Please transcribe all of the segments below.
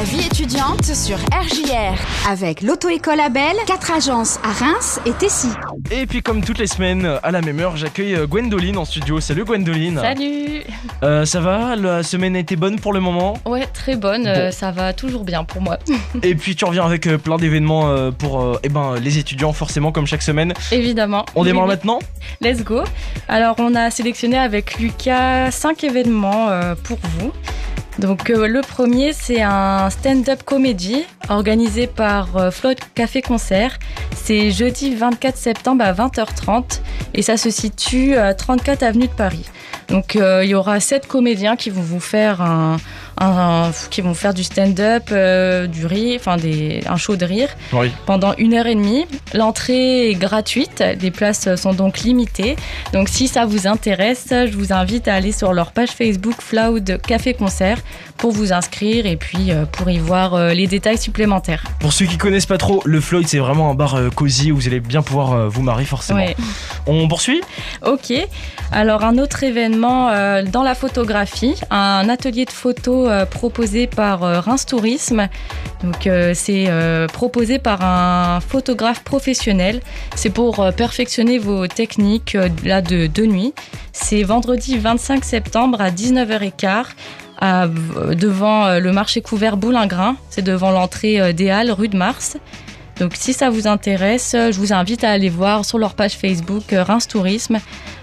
La vie étudiante sur RJR avec l'auto-école Abel, quatre agences à Reims et Tessy. Et puis comme toutes les semaines, à la même heure, j'accueille euh, Gwendoline en studio. Salut Gwendoline. Salut Euh, ça va? La semaine a été bonne pour le moment? Ouais, très bonne, euh, ça va toujours bien pour moi. Et puis tu reviens avec plein d'événements pour euh, eh ben, les étudiants forcément comme chaque semaine. Évidemment. On démarre Oui, oui. maintenant? Let's go. Alors, on a sélectionné avec Lucas cinq événements euh, pour vous. Donc, euh, le premier, c'est un stand-up comédie organisé par euh, Floyd Café Concert. C'est jeudi 24 septembre à 20h30 et ça se situe à 34 avenue de Paris. Donc, euh, il y aura sept comédiens qui vont vous faire un, un- qui vont faire du stand-up, euh, du rire, enfin des, un show de rire Oui. pendant une heure et demie. L'entrée est gratuite, les places sont donc limitées. Donc si ça vous intéresse, je vous invite à aller sur leur page Facebook Floud Café Concert pour vous inscrire et puis euh, pour y voir euh, les détails supplémentaires. Pour ceux qui connaissent pas trop, le Floyd c'est vraiment un bar cosy où vous allez bien pouvoir vous marier forcément. On poursuit? Ok. Alors un autre événement euh, dans la photographie, un atelier de photo euh, proposé par euh, Reims Tourisme. Donc c'est proposé par un photographe professionnel. C'est pour perfectionner vos techniques là de, de nuit. C'est vendredi 25 septembre à 19h15. à- euh, devant le marché couvert Boulingrin, c'est devant l'entrée des Halles, rue de Mars. Donc si ça vous intéresse, euh, je vous invite à aller voir sur leur page Facebook euh, Reims Tourisme.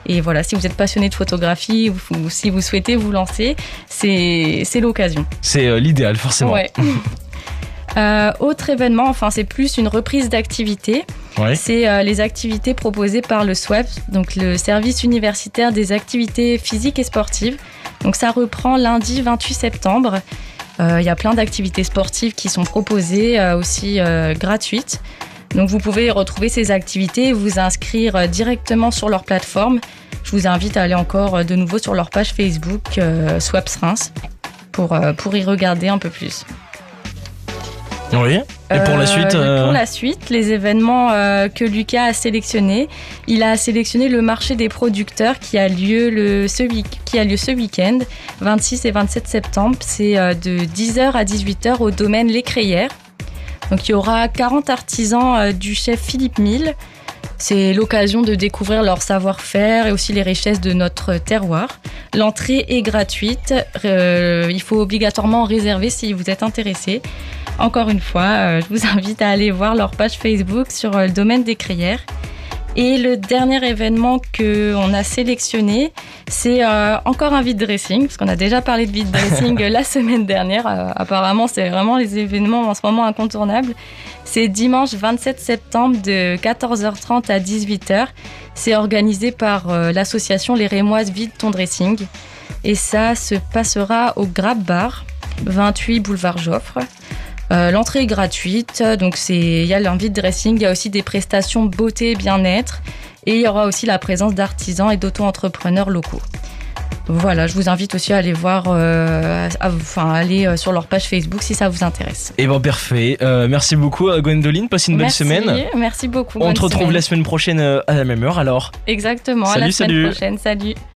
Et voilà, si vous êtes passionné de photographie ou, si vous souhaitez vous lancer, c'est l'occasion. C'est euh, l'idéal forcément. Ouais. Euh, autre événement, enfin c'est plus une reprise d'activité. Ouais. C'est euh, les activités proposées par le SWAP, donc le service universitaire des activités physiques et sportives. Donc ça reprend lundi 28 septembre. Euh, Il y a plein d'activités sportives qui sont proposées, euh, aussi euh, gratuites. Donc vous pouvez retrouver ces activités et vous inscrire euh, directement sur leur plateforme. Je vous invite à aller encore euh, de nouveau sur leur page Facebook euh, Swaps Reims pour, euh, pour y regarder un peu plus. Oui. Et pour la Euh, suite euh, Pour la suite, les événements euh, que Lucas a sélectionnés, il a sélectionné le marché des producteurs qui a lieu, le, ce, week- qui a lieu ce week-end, 26 et 27 septembre. C'est de 10h à 18h au domaine Les Crayères. Donc il y aura 40 artisans du chef Philippe Mille. C'est l'occasion de découvrir leur savoir-faire et aussi les richesses de notre terroir. L'entrée est gratuite. Euh, il faut obligatoirement réserver si vous êtes intéressé. Encore une fois, euh, je vous invite à aller voir leur page Facebook sur euh, le domaine des crayères. Et le dernier événement que on a sélectionné, c'est euh, encore un vide dressing, parce qu'on a déjà parlé de vide dressing la semaine dernière. Euh, apparemment, c'est vraiment les événements en ce moment incontournables. C'est dimanche 27 septembre de 14h30 à 18h. C'est organisé par euh, l'association Les Rémoises Vide Ton Dressing. Et ça se passera au Grab Bar, 28 boulevard Joffre. Euh, L'entrée est gratuite, donc c'est il y a l'envie de dressing, il y a aussi des prestations beauté, bien-être, et il y aura aussi la présence d'artisans et d'auto-entrepreneurs locaux. Voilà, je vous invite aussi à aller voir, euh, à- enfin à aller euh, sur leur page Facebook si ça vous intéresse. Eh ben parfait. Euh, merci beaucoup euh, Gwendoline. Passe une merci, bonne semaine. merci beaucoup. On te retrouve semaine. la semaine prochaine à la même heure alors. Exactement, à la Salut, semaine salut. prochaine. Salut.